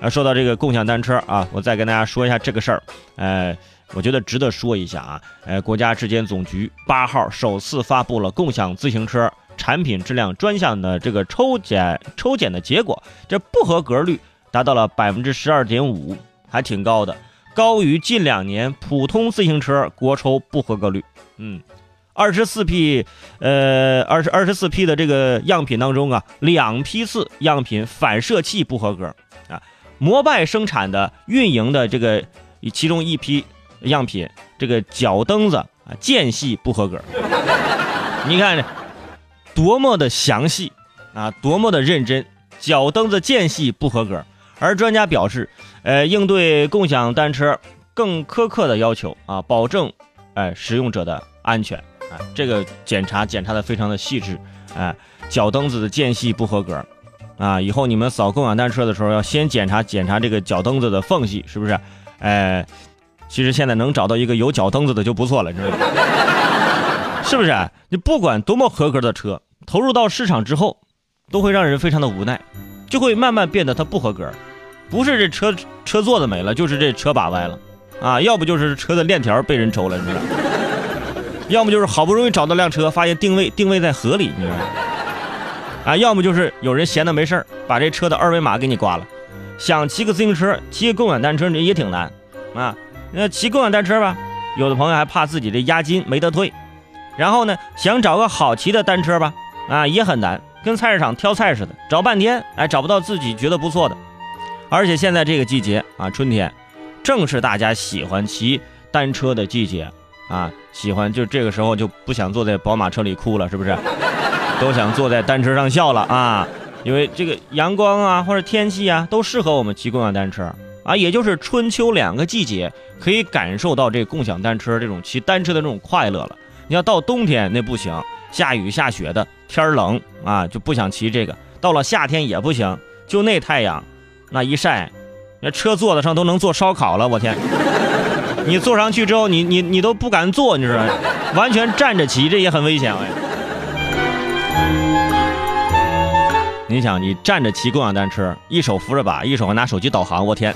啊，说到这个共享单车啊，我再跟大家说一下这个事儿，呃，我觉得值得说一下啊。呃，国家质检总局八号首次发布了共享自行车产品质量专项的这个抽检抽检的结果，这不合格率达到了百分之十二点五，还挺高的，高于近两年普通自行车国抽不合格率。嗯，二十四批，呃，二十二十四批的这个样品当中啊，两批次样品反射器不合格。摩拜生产的运营的这个其中一批样品，这个脚蹬子啊间隙不合格。你看这，多么的详细啊，多么的认真，脚蹬子间隙不合格。而专家表示，呃，应对共享单车更苛刻的要求啊，保证哎使用者的安全啊，这个检查检查的非常的细致，哎，脚蹬子的间隙不合格。啊，以后你们扫共享单车的时候，要先检查检查这个脚蹬子的缝隙，是不是？哎，其实现在能找到一个有脚蹬子的就不错了，知道吗？是不是？你不管多么合格的车，投入到市场之后，都会让人非常的无奈，就会慢慢变得它不合格。不是这车车座子没了，就是这车把歪了，啊，要不就是车的链条被人抽了，你知道？要么就是好不容易找到辆车，发现定位定位在河里，你知道吗？啊，要么就是有人闲的没事儿，把这车的二维码给你刮了。想骑个自行车、骑个共享单车，这也挺难啊。那骑共享单车吧，有的朋友还怕自己的押金没得退。然后呢，想找个好骑的单车吧，啊，也很难，跟菜市场挑菜似的，找半天，哎，找不到自己觉得不错的。而且现在这个季节啊，春天，正是大家喜欢骑单车的季节啊，喜欢就这个时候就不想坐在宝马车里哭了，是不是？都想坐在单车上笑了啊，因为这个阳光啊或者天气啊都适合我们骑共享单车啊，也就是春秋两个季节可以感受到这共享单车这种骑单车的这种快乐了。你要到冬天那不行，下雨下雪的，天冷啊就不想骑这个。到了夏天也不行，就那太阳，那一晒，那车座子上都能做烧烤了，我天！你坐上去之后，你你你都不敢坐，你知道吗？完全站着骑，这也很危险哎。你想，你站着骑共享单车，一手扶着把，一手还拿手机导航，我天！